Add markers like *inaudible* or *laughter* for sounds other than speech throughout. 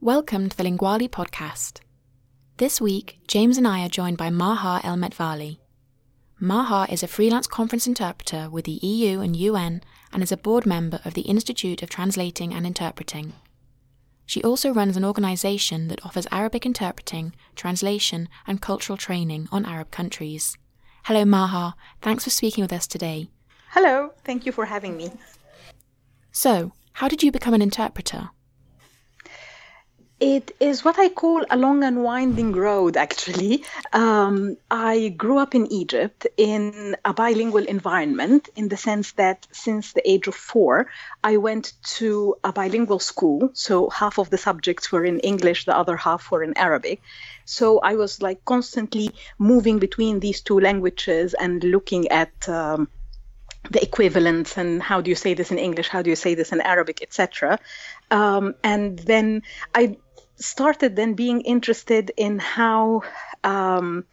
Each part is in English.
Welcome to the Linguali podcast. This week, James and I are joined by Maha El Metwally. Maha is a freelance conference interpreter with the EU and UN and is a board member of the Institute of Translating and Interpreting. She also runs an organisation that offers Arabic interpreting, translation, and cultural training on Arab countries. Hello, Maha. Thanks for speaking with us today. Hello. Thank you for having me. So, how did you become an interpreter? It is what I call a long and winding road, actually. Um, I grew up in Egypt in a bilingual environment in the sense that since the age of four, I went to a bilingual school. So half of the subjects were in English, the other half were in Arabic. So I was like constantly moving between these two languages and looking at. Um, the equivalents and how do you say this in English, how do you say this in Arabic, etc. Um, and then I started then being interested in how um,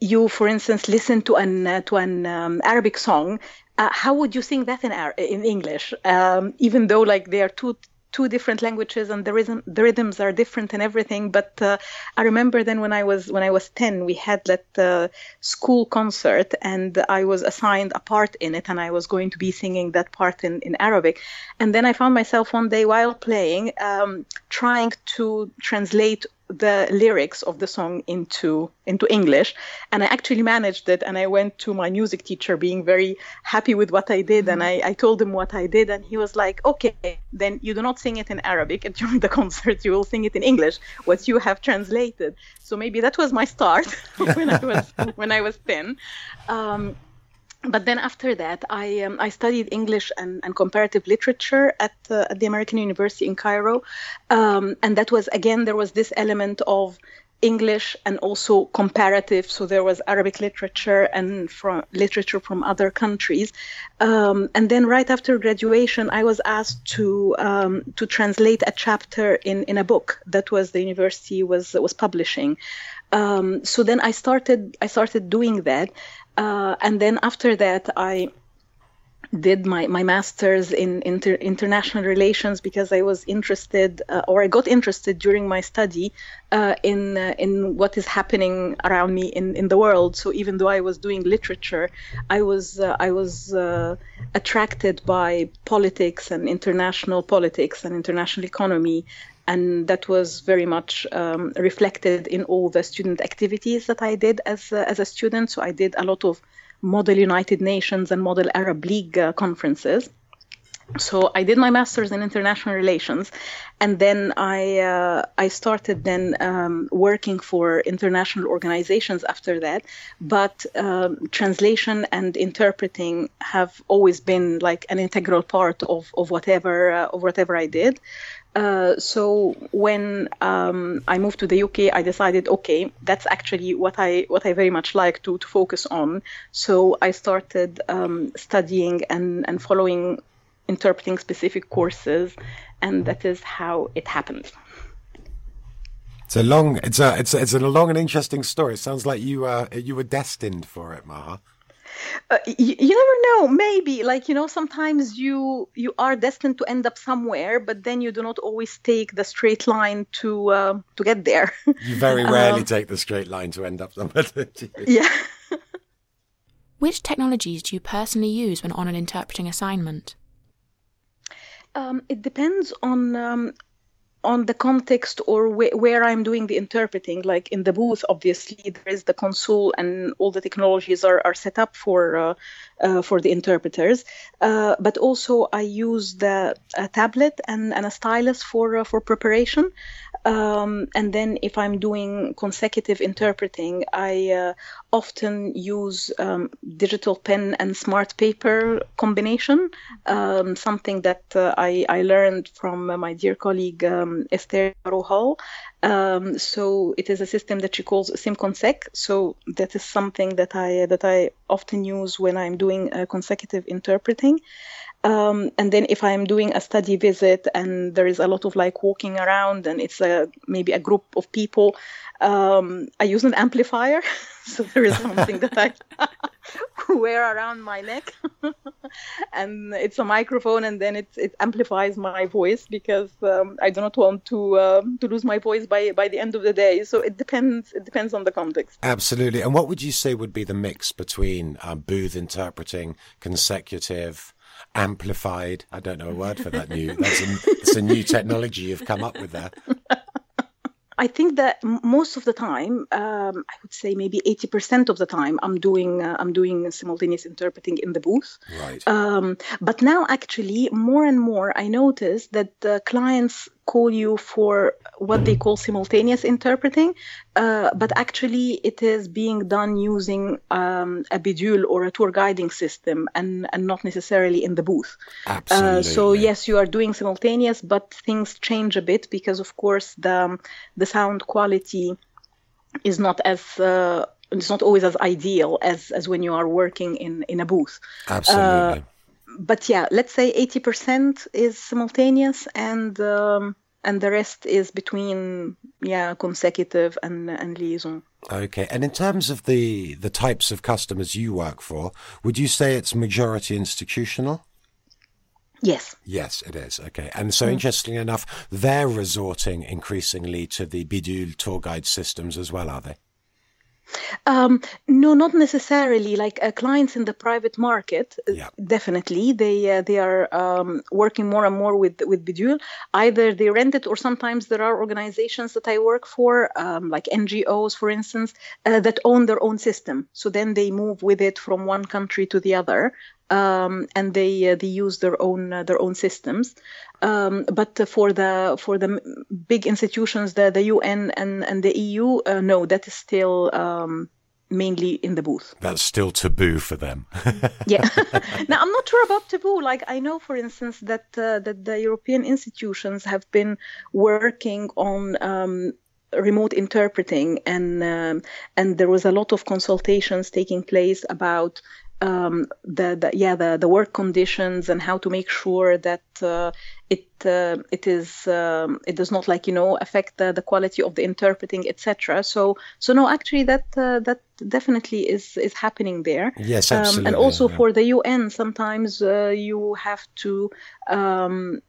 you, for instance, listen to an uh, to an um, Arabic song. Uh, how would you sing that in Ar- in English? Um, even though like they are two two different languages and the rhythm the rhythms are different and everything but uh, i remember then when i was when i was 10 we had that uh, school concert and i was assigned a part in it and i was going to be singing that part in, in arabic. And then i found myself one day while playing um, trying to translate the lyrics of the song into into English. And I actually managed it and I went to my music teacher being very happy with what I did mm-hmm. and I, I told him what I did and he was like okay then you do not sing it in Arabic *laughs* during the concert you will sing it in English what you have translated. So maybe that was my start *laughs* when I was *laughs* when I was 10 um, but then after that, I um, I studied English and, and comparative literature at, uh, at the American University in Cairo, um, and that was again there was this element of English and also comparative. So there was Arabic literature and from literature from other countries. Um, and then right after graduation, I was asked to um, to translate a chapter in, in a book that was the university was was publishing. Um, so then I started I started doing that, uh, and then after that, I did my, my master's in inter, international relations because I was interested, uh, or I got interested during my study uh, in uh, in what is happening around me in, in the world. So even though I was doing literature, I was uh, I was uh, attracted by politics and international politics and international economy and that was very much um, reflected in all the student activities that I did as a, as a student. So I did a lot of Model United Nations and Model Arab League uh, conferences. So I did my master's in international relations, and then I uh, I started then um, working for international organizations after that. But um, translation and interpreting have always been like an integral part of of whatever uh, of whatever I did. Uh, so when um, I moved to the UK, I decided, okay, that's actually what I what I very much like to to focus on. So I started um, studying and and following interpreting specific courses, and that is how it happened. It's a long, it's a, it's a, it's a long and interesting story. It sounds like you, uh, you were destined for it, Maha. Uh, you, you, never know. Maybe like you know sometimes you you are destined to end up somewhere but then you do not always take the straight line to uh, to get there. *laughs* You very rarely um, take the straight line to end up somewhere *laughs* yeah. Which technologies do you personally use when on an interpreting assignment? Um, it depends on um, on the context or wh- where I'm doing the interpreting. Like in the booth, obviously there is the console and all the technologies are, are set up for uh, uh, for the interpreters. Uh, but also I use the tablet and, and a stylus for uh, for preparation. Um, and then if I'm doing consecutive interpreting, I uh, often use um, digital pen and smart paper combination, um, something that uh, I, I learned from my dear colleague um, Esther Rohal. Um, so it is a system that she calls SimConsec. So that is something that I that I often use when I'm doing uh, consecutive interpreting. Um, and then if I'm doing a study visit and there is a lot of like walking around and it's a maybe a group of people, um, I use an amplifier. *laughs* so there is something that I *laughs* wear around my neck, *laughs* and it's a microphone, and then it it amplifies my voice because um, I do not want to um, to lose my voice by by the end of the day. So it depends. It depends on the context. Absolutely. And what would you say would be the mix between um, booth interpreting, consecutive? Amplified. I don't know a word for that new. That's a, it's a new technology you've come up with there. I think that most of the time, um, I would say maybe 80% of the time, I'm doing uh, I'm doing simultaneous interpreting in the booth. Right. Um, but now, actually, more and more, I notice that the clients call you for what they call simultaneous interpreting, uh, but actually it is being done using um, a bidule or a tour guiding system and, and not necessarily in the booth. Absolutely. Uh, so yes, you are doing simultaneous, but things change a bit because of course the the sound quality is not as uh, it's not always as ideal as as when you are working in in a booth. Absolutely but yeah, let's say 80% is simultaneous and um, and the rest is between yeah consecutive and and liaison. Okay, and in terms of the the types of customers you work for, would you say it's majority institutional? Yes. Yes, it is. Okay. And so, mm. interestingly enough, they're resorting increasingly to the Bidule tour guide systems as well, are they? Um, no, not necessarily. Like uh, clients in the private market, uh, yeah. definitely they uh, they are um, working more and more with with Bidule. Either they rent it, or sometimes there are organizations that I work for, um, like NGOs, for instance, uh, that own their own system. So then they move with it from one country to the other um, and they uh, they use their own uh, their own systems. Um, but for the for the big institutions, the the UN and and the EU, uh, no, that is still. Um, mainly in the booth. That's still taboo for them. *laughs* yeah. *laughs* now I'm not sure about taboo. Like I know, for instance, that uh, that the European institutions have been working on um, remote interpreting and um, and there was a lot of consultations taking place about um, the, the, yeah the, the work conditions and how to make sure that uh, it uh, it is um, it does not like you know affect the, the quality of the interpreting etc so so no actually that uh, that definitely is is happening there. Yes absolutely um, and also yeah. for the UN sometimes uh, you have to um,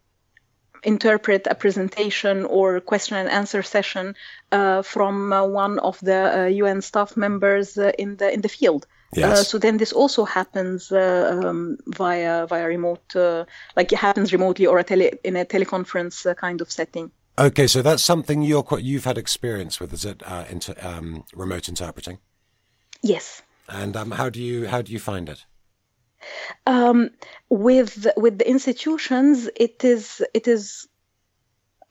interpret a presentation or question and answer session uh, from uh, one of the UN staff members in the in the field Yes. Uh, so then this also happens uh, um, via via remote, uh, like it happens remotely or a tele in a teleconference uh, kind of setting. Okay, so that's something you're quite, you've had experience with, is it? Uh, inter, um, remote interpreting. Yes. And um, how do you how do you find it? Um, with with the institutions, it is it is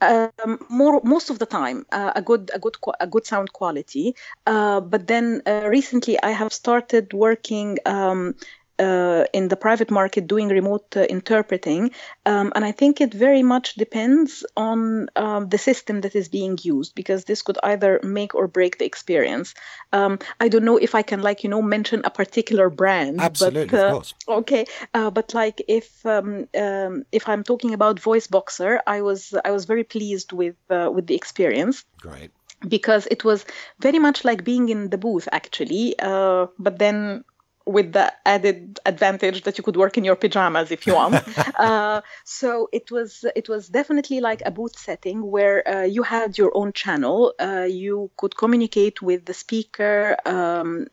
um, more most of the time uh, a good a good a good sound quality. Uh, but then uh, recently I have started working um, uh, in the private market doing remote uh, interpreting. Um, and I think it very much depends on um, the system that is being used because this could either make or break the experience. Um, I don't know if I can, like, you know, mention a particular brand. Absolutely, but, uh, of course. Okay, uh, but like if um, um, if I'm talking about VoiceBoxer, I was I was very pleased with uh, with the experience. Great because it was very much like being in the booth actually uh, but then with the added advantage that you could work in your pajamas if you want. *laughs* uh, so it was it was definitely like a booth setting where uh, you had your own channel. Uh, you could communicate with the speaker. Um,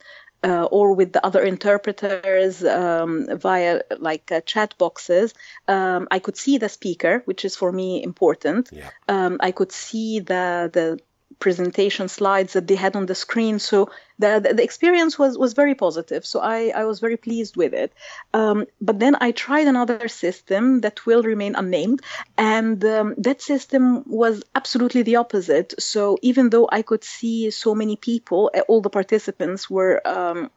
uh, or with the other interpreters um, via like uh, chat boxes. Um, I could see the speaker, which is for me important. Yeah. Um, I could see the the presentation slides that they had on the screen. So the, the, the experience was, was very positive. So I, I was very pleased with it. Um, but then I tried another system that will remain unnamed. And um, that system was absolutely the opposite. So even though I could see so many people, eh, all the participants were. Um,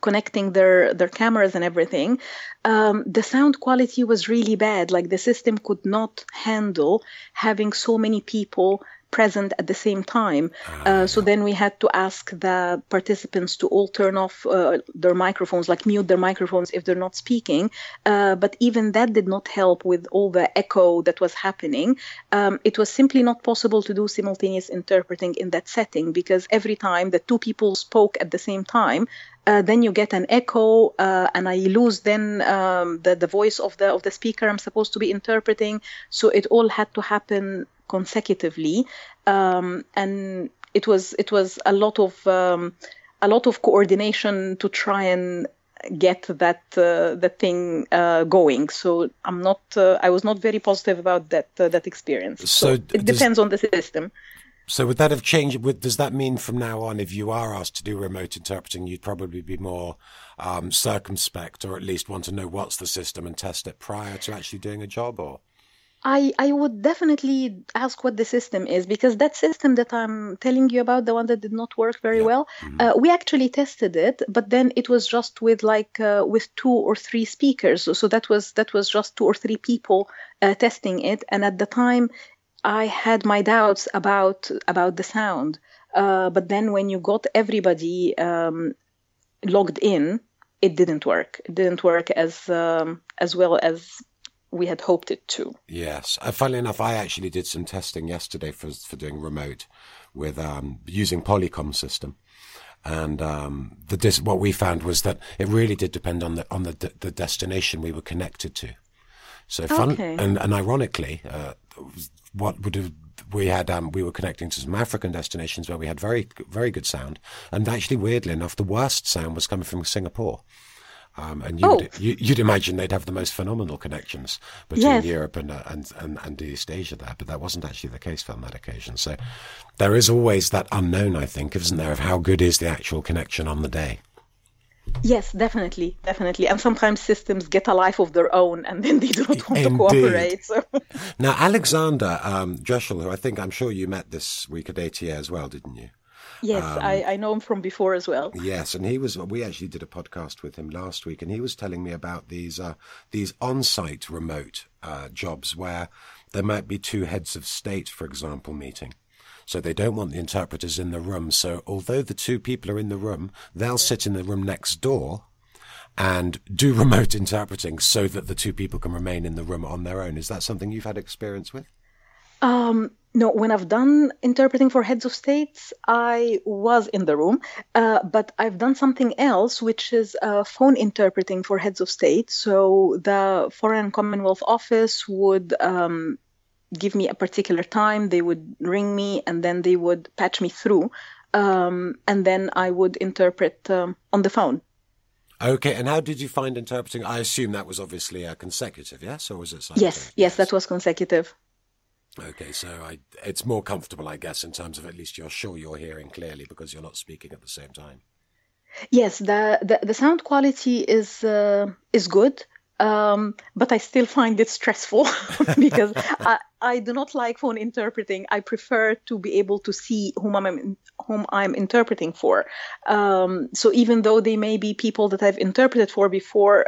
connecting their their cameras and everything um, the sound quality was really bad like the system could not handle having so many people present at the same time. Uh, so then we had to ask the participants to all turn off uh, their microphones, like mute their microphones if they're not speaking. Uh, but even that did not help with all the echo that was happening. Um, it was simply not possible to do simultaneous interpreting in that setting because every time the two people spoke at the same time, uh, then you get an echo, uh, and I lose then um, the the voice of the of the speaker I'm supposed to be interpreting. So it all had to happen consecutively, um, and it was it was a lot of um, a lot of coordination to try and get that uh, that thing uh, going. So I'm not uh, I was not very positive about that uh, that experience. So, so it does, depends on the system. So would that have changed? Would, does that mean from now on, if you are asked to do remote interpreting, you'd probably be more um, circumspect, or at least want to know what's the system and test it prior to actually doing a job, or? I, I would definitely ask what the system is because that system that I'm telling you about, the one that did not work very yeah. well, mm-hmm. uh, we actually tested it, but then it was just with like uh, with two or three speakers. So that was that was just two or three people uh, testing it, and at the time I had my doubts about about the sound. Uh, but then when you got everybody um, logged in, it didn't work. It didn't work as um, as well as we had hoped it to. Yes, uh, funnily enough, I actually did some testing yesterday for for doing remote with um, using Polycom system, and um, the dis- what we found was that it really did depend on the on the the destination we were connected to. So fun okay. and and ironically, uh, what would have we had um, we were connecting to some African destinations where we had very very good sound, and actually weirdly enough, the worst sound was coming from Singapore. Um, and you'd, oh. you, would imagine they'd have the most phenomenal connections between yes. Europe and, uh, and, and, and East Asia there, but that wasn't actually the case on that occasion. So there is always that unknown, I think, isn't there, of how good is the actual connection on the day. Yes, definitely, definitely. And sometimes systems get a life of their own, and then they do not *laughs* want Indeed. to cooperate. So. Now, Alexander um, Drechsel, who I think I'm sure you met this week at ATA as well, didn't you? Yes, um, I, I know him from before as well. Yes, and he was. We actually did a podcast with him last week, and he was telling me about these uh, these on-site remote uh, jobs where there might be two heads of state, for example, meeting. So they don't want the interpreters in the room. So although the two people are in the room, they'll sit in the room next door and do *laughs* remote interpreting so that the two people can remain in the room on their own. Is that something you've had experience with? Um, no, when I've done interpreting for heads of states, I was in the room, uh, but I've done something else, which is uh, phone interpreting for heads of state. So the Foreign Commonwealth Office would um, give me a particular time, they would ring me, and then they would patch me through, um, and then I would interpret um, on the phone. Okay, and how did you find interpreting? I assume that was obviously uh, consecutive, yes, or was it? Something? Yes, yes, that was consecutive. Okay, so I, it's more comfortable, I guess, in terms of at least you're sure you're hearing clearly because you're not speaking at the same time. Yes, the the, the sound quality is uh, is good. Um, but I still find it stressful *laughs* because *laughs* I, I do not like phone interpreting. I prefer to be able to see whom I'm whom I'm interpreting for. Um, so even though they may be people that I've interpreted for before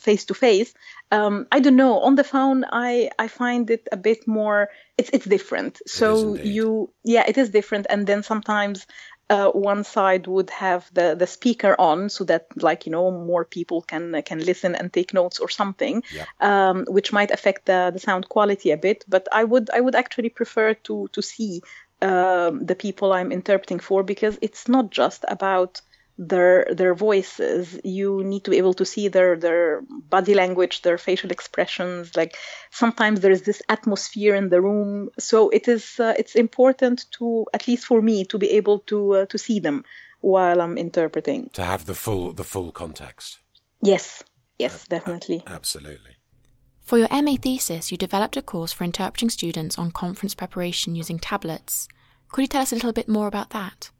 face to face, um I don't know. On the phone, I I find it a bit more. It's it's different. So you yeah, it is different. And then sometimes uh, one side would have the, the speaker on so that like you know more people can can listen and take notes or something yeah. um, which might affect the, the sound quality a bit but i would i would actually prefer to to see um, the people i'm interpreting for because it's not just about their their voices. You need to be able to see their their body language their facial expressions. Like sometimes there is this atmosphere in the room. So it is uh, it's important to at least for me to be able to uh, to see them while i'm interpreting. To have the full the full context. Yes. Yes uh, definitely. absolutely. For your MA thesis, you developed a course for interpreting students on conference preparation using tablets. Could you tell us a little bit more about that?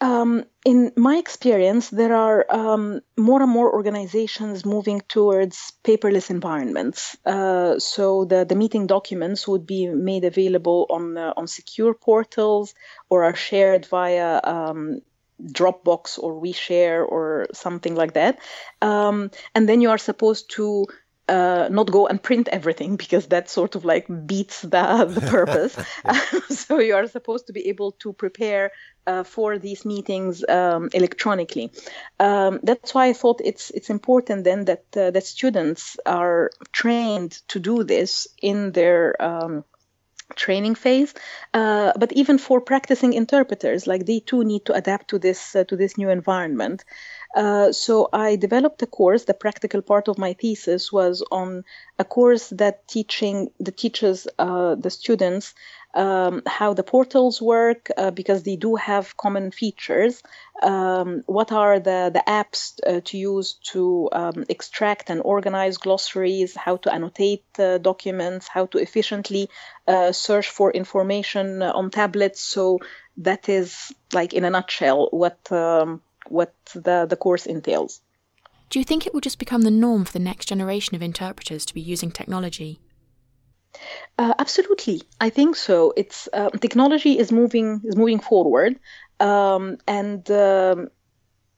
Um, in my experience, there are um, more and more organizations moving towards paperless environments. Uh, so the, the meeting documents would be made available on uh, on secure portals or are shared via um, Dropbox or WeShare or something like that. Um, and then you are supposed to uh, not go and print everything because that sort of like beats the, the *laughs* purpose. *laughs* so you are supposed to be able to prepare uh, for these meetings um, electronically. Um, that's why I thought it's it's important then that uh, that students are trained to do this in their um, training phase. Uh, but even for practicing interpreters, like they too need to adapt to this uh, to this new environment. Uh, so I developed a course. The practical part of my thesis was on a course that teaching that teaches uh, the students um, how the portals work uh, because they do have common features. Um, what are the the apps uh, to use to um, extract and organize glossaries? How to annotate documents? How to efficiently search for information on tablets? So that is like in a nutshell what um, what the, the course entails. Do you think it will just become the norm for the next generation of interpreters to be using technology? Uh, absolutely, I think so. It's uh, technology is moving is moving forward, um, and um,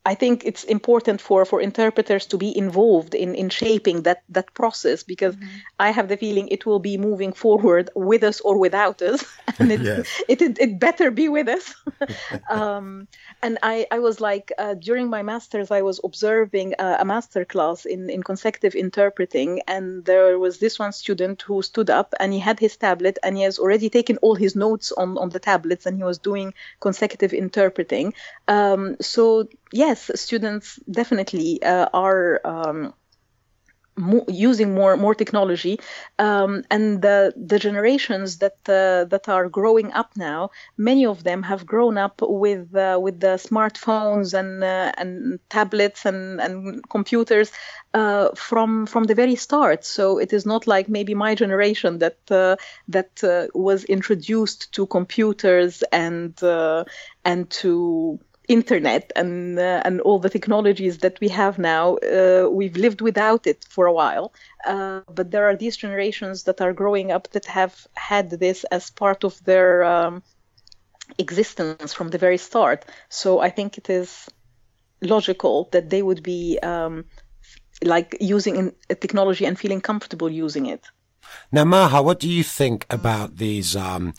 I think it's important for, for interpreters to be involved in, in shaping that, that process because mm-hmm. I have the feeling it will be moving forward with us or without us. *laughs* And it, yes. it, it, it, better be with us. *laughs* um, and I, I was like, uh, during my master's, I was observing a, a master class in, in consecutive interpreting. And there was this one student who stood up and he had his tablet and he has already taken all his notes on, on the tablets and he was doing consecutive interpreting. Um, so yes, students definitely uh, are. Um, mo- using more more technology, um, and the the generations that uh, that are growing up now, many of them have grown up with uh, with the smartphones and uh, and tablets and and computers uh, from from the very start. So it is not like maybe my generation that uh, that was introduced to computers and and to internet and uh, and all the technologies that we have now uh, we've lived without it for a while. Uh, but there are these generations that are growing up that have had this as part of their um, existence from the very start. So i think it is logical that they would be um, like using technology and feeling comfortable using it. Now, Maha, what do you think about these um,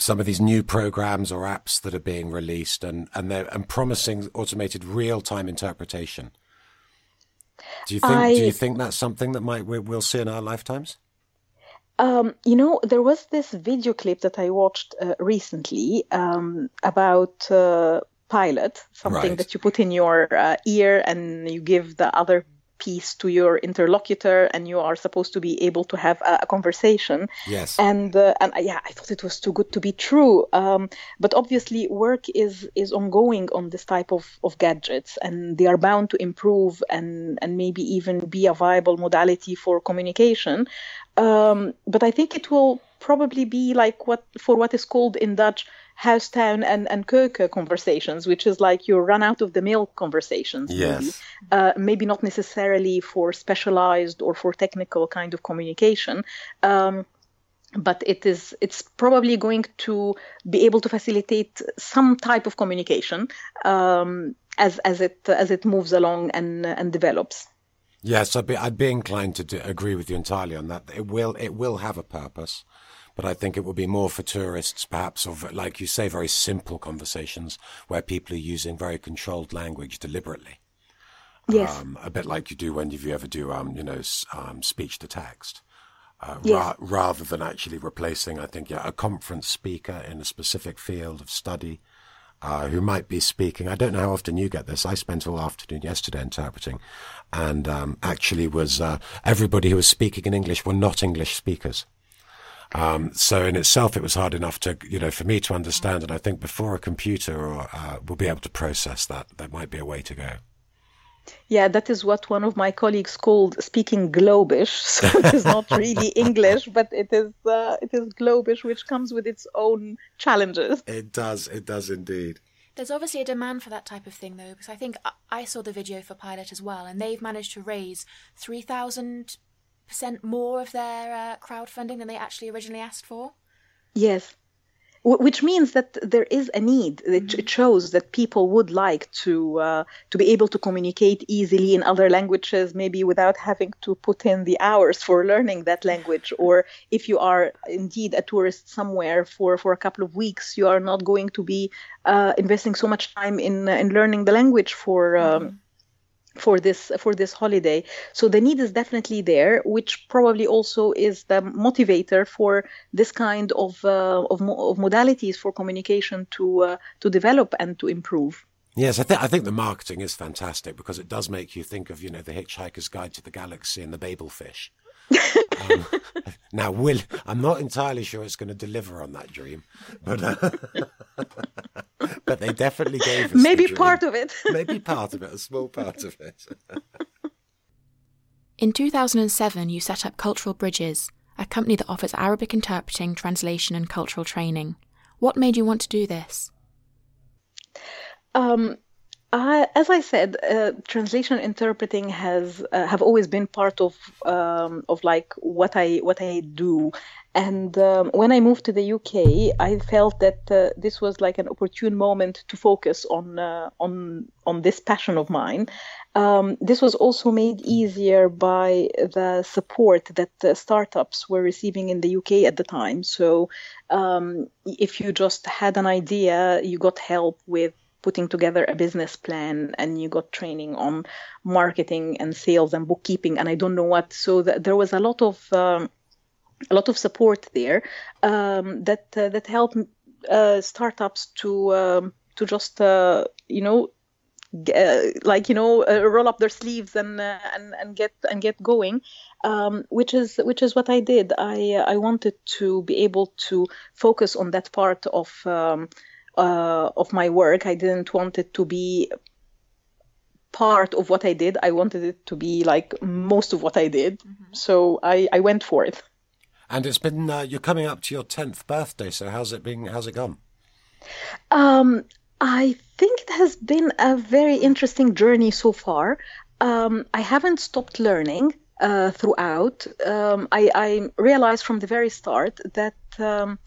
some of these new programs or apps that are being released and and they're and promising automated real time interpretation. Do you think I, do you think that's something that might we, will see in our lifetimes? Um, you know, there was this video clip that I watched uh, recently um, about uh, Pilot, something right. that you put in your uh, ear and you give the other piece to your interlocutor and you are supposed to be able to have a, a conversation. Yes. And uh, and uh, yeah i thought it was too good to be true. Um, but obviously work is is ongoing on this type of, of gadgets and they are bound to improve and and maybe even be a viable modality for communication. Um, but i think it will probably be like what for what is called in dutch Huistuin and, and keuken conversations, which is like your run out of the mill conversations. Yes. Maybe. Uh, maybe not necessarily for specialized or for technical kind of communication. Um, but it is it's probably going to be able to facilitate some type of communication um, as as it as it moves along and and develops. Yes, I'd be I'd be inclined to do, agree with you entirely on that. It will it will have a purpose but I think it would be more for tourists, perhaps, of like you say, very simple conversations where people are using very controlled language deliberately. Yes. Um, a bit like you do when you ever do, um, you know, um, speech to text. Uh, yes. ra- rather than actually replacing, I think, yeah, a conference speaker in a specific field of study uh, who might be speaking. I don't know how often you get this. I spent all afternoon yesterday interpreting, and um, actually was uh, everybody who was speaking in English were not English speakers. Um, so in itself, it was hard enough to, you know, for me to understand. And I think before a computer or, uh, will be able to process that, there might be a way to go. Yeah, that is what one of my colleagues called speaking globish. *laughs* So it is not really *laughs* English, but it is uh, it is globish, which comes with its own challenges. It does. It does indeed. There's obviously a demand for that type of thing, though, because I think I saw the video for Pilot as well, and they've managed to raise three thousand percent more of their uh, crowdfunding than they actually originally asked for. Yes, which means that there is a need. It, shows that people would like to uh, to be able to communicate easily in other languages, maybe without having to put in the hours for learning that language. Or if you are indeed a tourist somewhere for, for a couple of weeks, you are not going to be uh, investing so much time in in learning the language for. Um, mm-hmm for this for this holiday so the need is definitely there which probably also is the motivator for this kind of uh, of, of, modalities for communication to uh, to develop and to improve Yes, I think I think the marketing is fantastic because it does make you think of you know the Hitchhiker's Guide to the Galaxy and the Babel fish. Um, *laughs* now, Will, I'm not entirely sure it's going to deliver on that dream, but uh, *laughs* but they definitely gave us maybe part of it. *laughs* maybe part of it, a small part of it. In 2007, you set up Cultural Bridges, a company that offers Arabic interpreting, translation, and cultural training. What made you want to do this? Um, uh, as I said, uh, translation interpreting has uh, have always been part of um, of like what I what I do. And um, when I moved to the UK, I felt that uh, this was like an opportune moment to focus on uh, on on this passion of mine. Um, this was also made easier by the support that startups were receiving in the UK at the time. So, um, if you just had an idea, you got help with putting together a business plan and you got training on marketing and sales and bookkeeping and I don't know what. So th- there was a lot of um, a lot of support there um, that uh, that helped uh, startups to um, to just uh, you know uh, like you know uh, roll up their sleeves and uh, and and get and get going um, which is which is what I did I I wanted to be able to focus on that part of um, uh, of my work. I didn't want it to be part of what I did. I wanted it to be like most of what I did. Mm-hmm. So I, I went for it. And it's been uh, you're coming up to your tenth birthday. So how's it been? How's it gone? Um, I think it has been a very interesting journey so far. Um, I haven't stopped learning uh, throughout. Um, I, I, realized from the very start that um,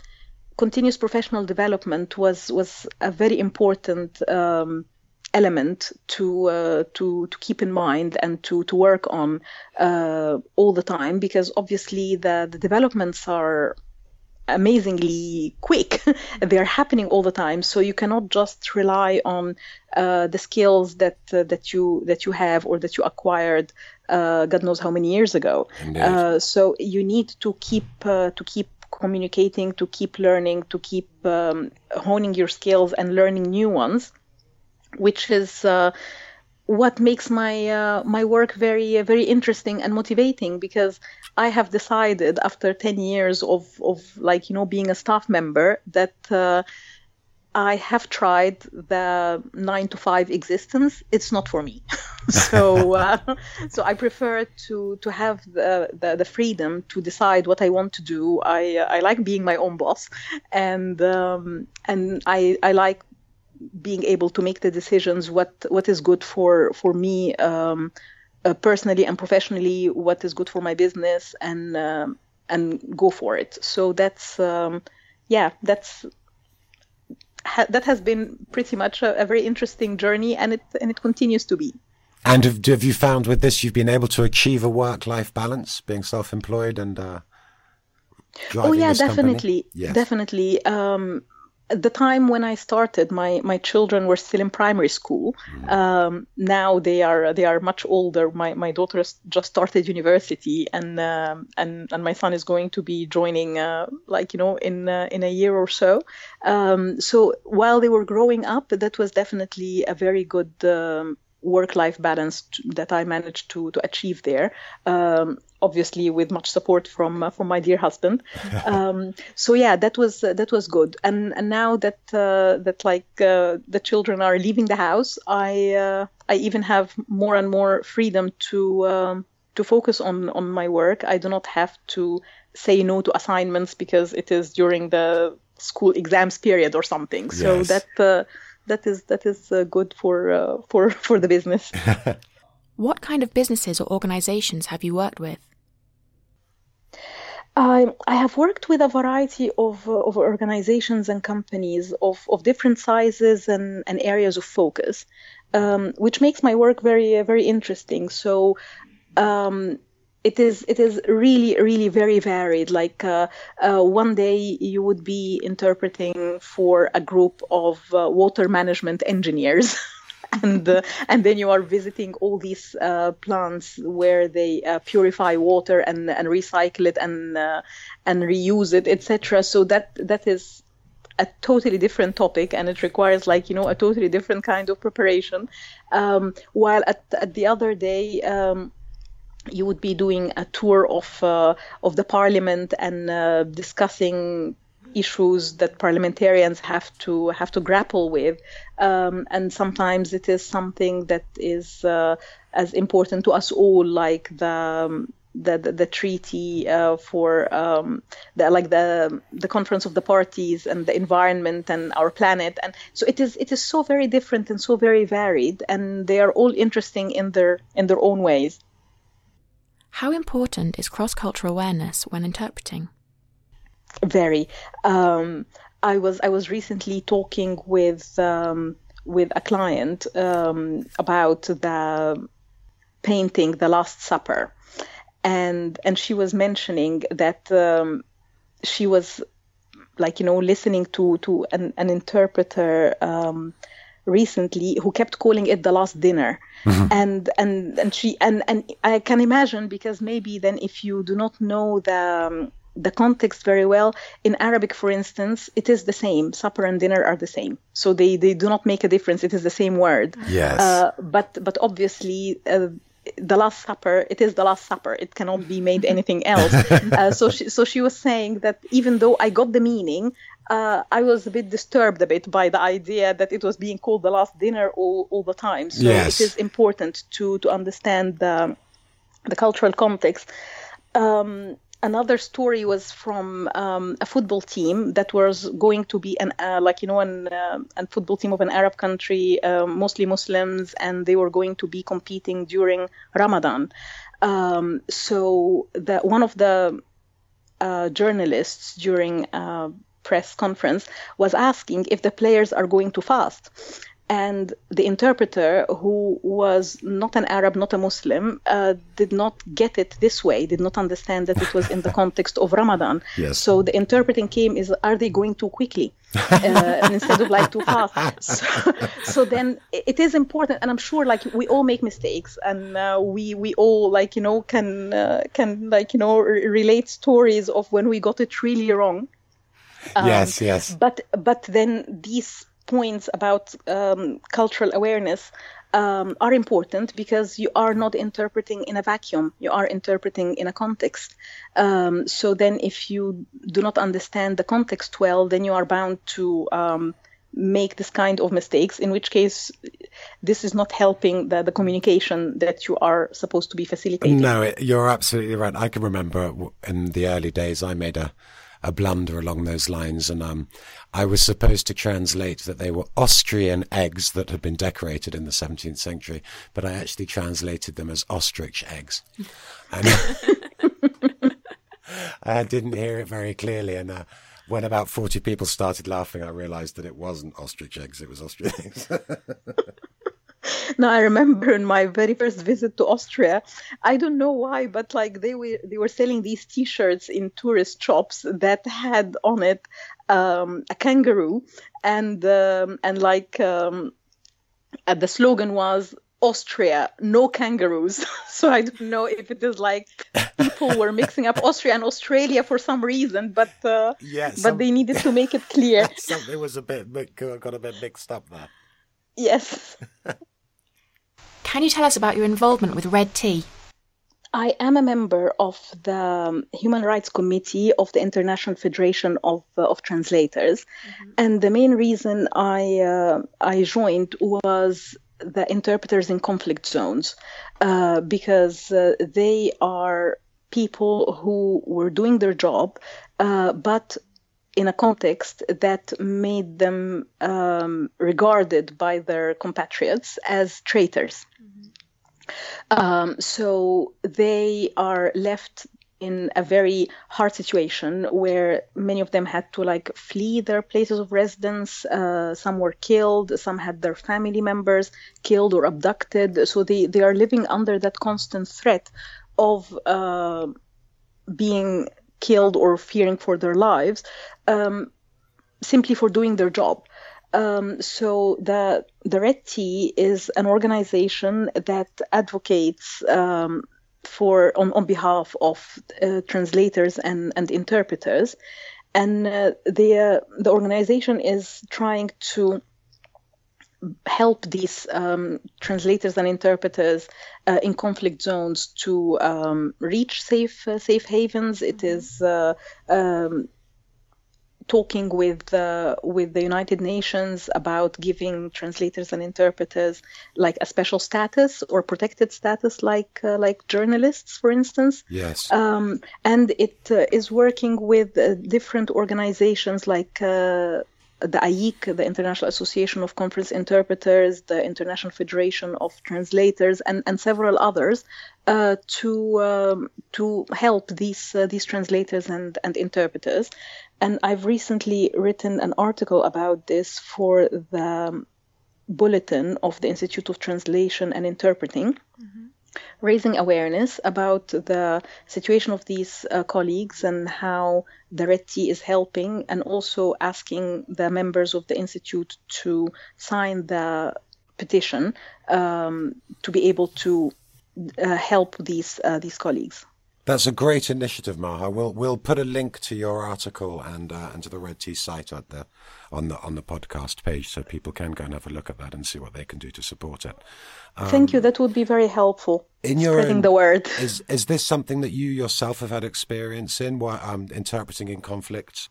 continuous professional development was was a very important um, element to uh, to to keep in mind and to to work on uh, all the time because obviously the, the developments are amazingly quick. *laughs* They're happening all the time. So you cannot just rely on uh, the skills that uh, that you that you have or that you acquired uh, god knows how many years ago. Uh, so you need to keep uh, to keep communicating, to keep learning, to keep um, honing your skills and learning new ones, which is uh, what makes my uh, my work very uh, very interesting and motivating because I have decided after 10 years of of like you know being a staff member that uh, I have tried the nine to five existence. It's not for me. *laughs* so, *laughs* uh, so I prefer to to have the, the, the freedom to decide what I want to do. I I like being my own boss, and um, and I I like being able to make the decisions what what is good for for me um, uh, personally and professionally, what is good for my business, and um, and go for it. So that's um, yeah, that's ha- that has been pretty much a, a, very interesting journey, and it and it continues to be. And have, have you found with this you've been able to achieve a work-life balance, being self-employed and uh, oh yeah, definitely, yes. definitely. Um, at the time when I started, my, my children were still in primary school. Mm. Um, now they are they are much older. My my daughter has just started university, and um, and and my son is going to be joining uh, like you know in uh, in a year or so. Um, so while they were growing up, that was definitely a very good um, work-life balance that I managed to to achieve there. Um, obviously, with much support from uh, from my dear husband. *laughs* Um, so yeah, that was uh, that was good. And and now that uh, that like uh, the children are leaving the house, I uh, I even have more and more freedom to um, to focus on on my work. I do not have to say no to assignments because it is during the school exams period or something. So yes. that uh, that is that is uh, good for uh, for *laughs* for the business. *laughs* what kind of businesses or organizations have you worked with? I I, I have worked with a variety of, uh, of organizations and companies of, of different sizes and, and areas of focus, um, which makes my work very uh, very interesting. So um, it is it is really really very varied. Like uh, uh, one day you would be interpreting for a group of uh, water management engineers. *laughs* and uh, and then you are visiting all these uh, plants where they uh, purify water and and recycle it and and reuse it, etc. So that that is a totally different topic and it requires like you know a totally different kind of preparation. Um, while at at the other day. Um, you would be doing a tour of uh, of the parliament and uh, discussing issues that parliamentarians have to have to grapple with, um, and sometimes it is something that is uh, as important to us all, like the um, the, the, the, treaty uh, for um, the, like the the conference of the parties and the environment and our planet and so it is it is so very different and so very varied and they are all interesting in their in their own ways. How important is cross cultural awareness when interpreting? Very. Um, I was I was recently talking with um, with a client um, about the painting The Last Supper, and and she was mentioning that um, she was like you know listening to to an, an interpreter um, recently who kept calling it the last dinner mm-hmm. and and and she and and i can imagine because maybe then if you do not know the um, the context very well. In Arabic, for instance, it is the same. Supper and dinner are the same, so they, they do not make a difference. It is the same word. Yes. Uh, but but obviously. Uh, the Last Supper, it is the Last Supper. It cannot be made anything else. *laughs* uh, so, she, so she was saying that even though I got the meaning, uh, I was a bit disturbed a bit by the idea that it was being called the Last Dinner all, all the time. So yes. it is important to to understand the the cultural context. Um, another story was from um, a football team that was going to be an uh, like you know an uh, football team of an Arab country, uh, mostly Muslims, and they were going to be competing during Ramadan. Um, so the one of the uh, journalists during a press conference was asking if the players are going to fast and the interpreter, who was not an Arab, not a Muslim, uh, did not get it this way, did not understand that it was in the *laughs* context of Ramadan. Yes. So the interpreting came is, are they going too quickly? *laughs* Uh, instead of like too fast. So, *laughs* so, then it is important, and I'm sure like we all make mistakes, and uh, we we all like you know can uh, can like you know r- relate stories of when we got it really wrong. Um, yes, yes. But but then these points about um, cultural awareness um, are important because you are not interpreting in a vacuum. You are interpreting in a context. Um, so then, if you do not understand the context well, then you are bound to um, make this kind of mistakes. In which case, this is not helping the, the communication that you are supposed to be facilitating. No, you're absolutely right. I can remember in the early days, I made a a blunder along those lines, and um, I was supposed to translate that they were Austrian eggs that had been decorated in the 17th century, but I actually translated them as ostrich eggs. And *laughs* I didn't hear it very clearly, and uh, when about 40 people started laughing, I realized that it wasn't ostrich eggs, it was ostrich eggs. *laughs* *laughs* now I remember in my very first visit to Austria, I don't know why, but like they were they were selling these T-shirts in tourist shops that had on it um, a kangaroo, and um, and like um, uh, the slogan was Austria, no kangaroos. *laughs* so I don't know if it is like people were mixing up Austria and Australia for some reason, but uh, yeah, some, but they needed to make it clear. *laughs* Something was a bit got a bit mixed up there. Yes. Can you tell us about your involvement with Red T? I am a member of the um, Human Rights Committee of the International Federation of, uh, of Translators, mm-hmm. and the main reason I uh, I joined was the interpreters in conflict zones, uh, because uh, they are people who were doing their job, uh, but in a context that made them um, regarded by their compatriots as traitors. Mm-hmm. Um, so they are left in a very hard situation where many of them had to like flee their places of residence. Uh, some were killed, some had their family members killed or abducted. So they, they are living under that constant threat of uh, being killed or fearing for their lives um, simply for doing their job. Um, so the the Red T is an organization that advocates um, for on, on behalf of uh, translators and, and interpreters, and uh, the uh, the organization is trying to help these um, translators and interpreters uh, in conflict zones to um, reach safe uh, safe havens. It is uh, um, talking with uh, with the United Nations about giving translators and interpreters like a special status or protected status, like uh, like journalists, for instance. Yes. Um, and it uh, is working with uh, different organizations like. The AIIC, the International Association of Conference Interpreters, the International Federation of Translators, and, and several others, uh, to um, to help these uh, these translators and, and interpreters. And I've recently written an article about this for the bulletin of the Institute of Translation and Interpreting. Mm-hmm. Raising awareness about the situation of these uh, colleagues and how the Red T is helping, and also asking the members of the Institute to sign the petition um, to be able to uh, help these uh, these colleagues. That's a great initiative, Maha. We'll we'll put a link to your article and uh, and to the Red T site at the on the on the podcast page, so people can go and have a look at that and see what they can do to support it. Um, Thank you. That would be very helpful. In your spreading own, the word. Is is this something that you yourself have had experience in? What um, interpreting in conflicts?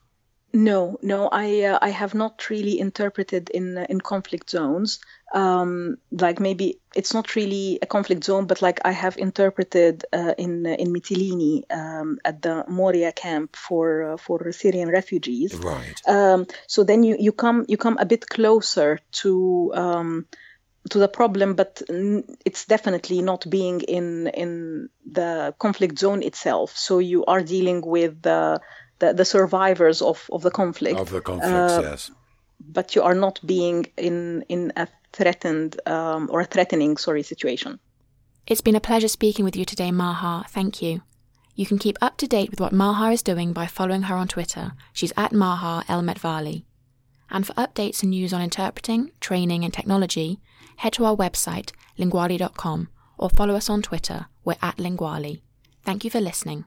No, no, I uh, I have not really interpreted in uh, in conflict zones. Um, like maybe it's not really a conflict zone, but like I have interpreted uh, in uh, in Mytilene um, at the Moria camp for uh, for Syrian refugees. Right. Um, so then you, you come you come a bit closer to um, to the problem, but it's definitely not being in in the conflict zone itself. So you are dealing with the the, the survivors of, of the conflict. Of the conflicts, uh, yes. But you are not being in in a threatened um, or a threatening, sorry, situation. It's been a pleasure speaking with you today, Maha. Thank you. You can keep up to date with what Maha is doing by following her on Twitter. She's at Maha El Metwally. And for updates and news on interpreting, training, and technology, head to our website, linguali.com, or follow us on Twitter. We're at Linguali. Thank you for listening.